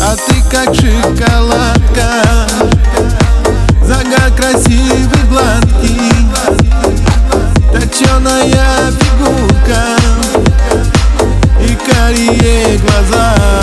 А как шоколадка. Загар красивый, гладкий. Точеная Maria Glazar.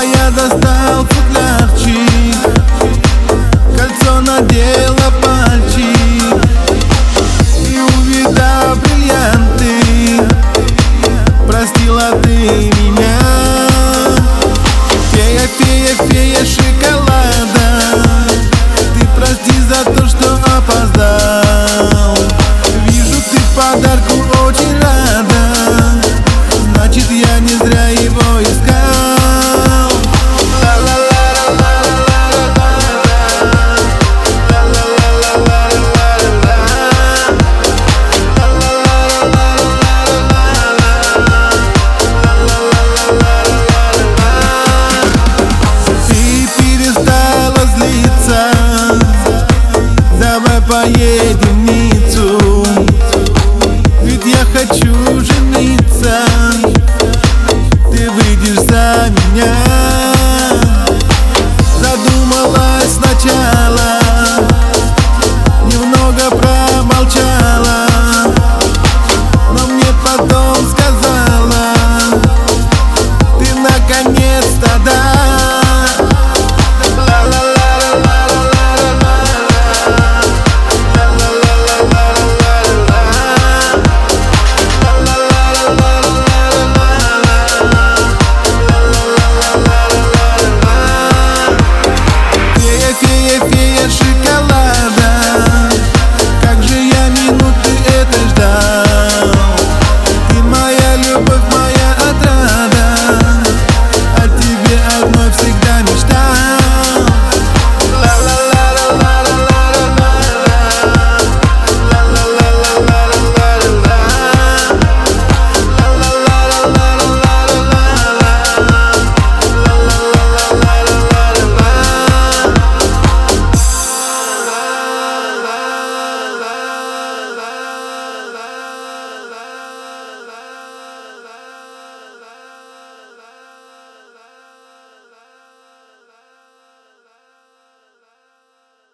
Saia das tal единицу. Ведь я хочу жениться. Ты выйдешь за меня. Задумалась сначала. Немного промолчала. Но мне потом сказала Ты наконец-то да.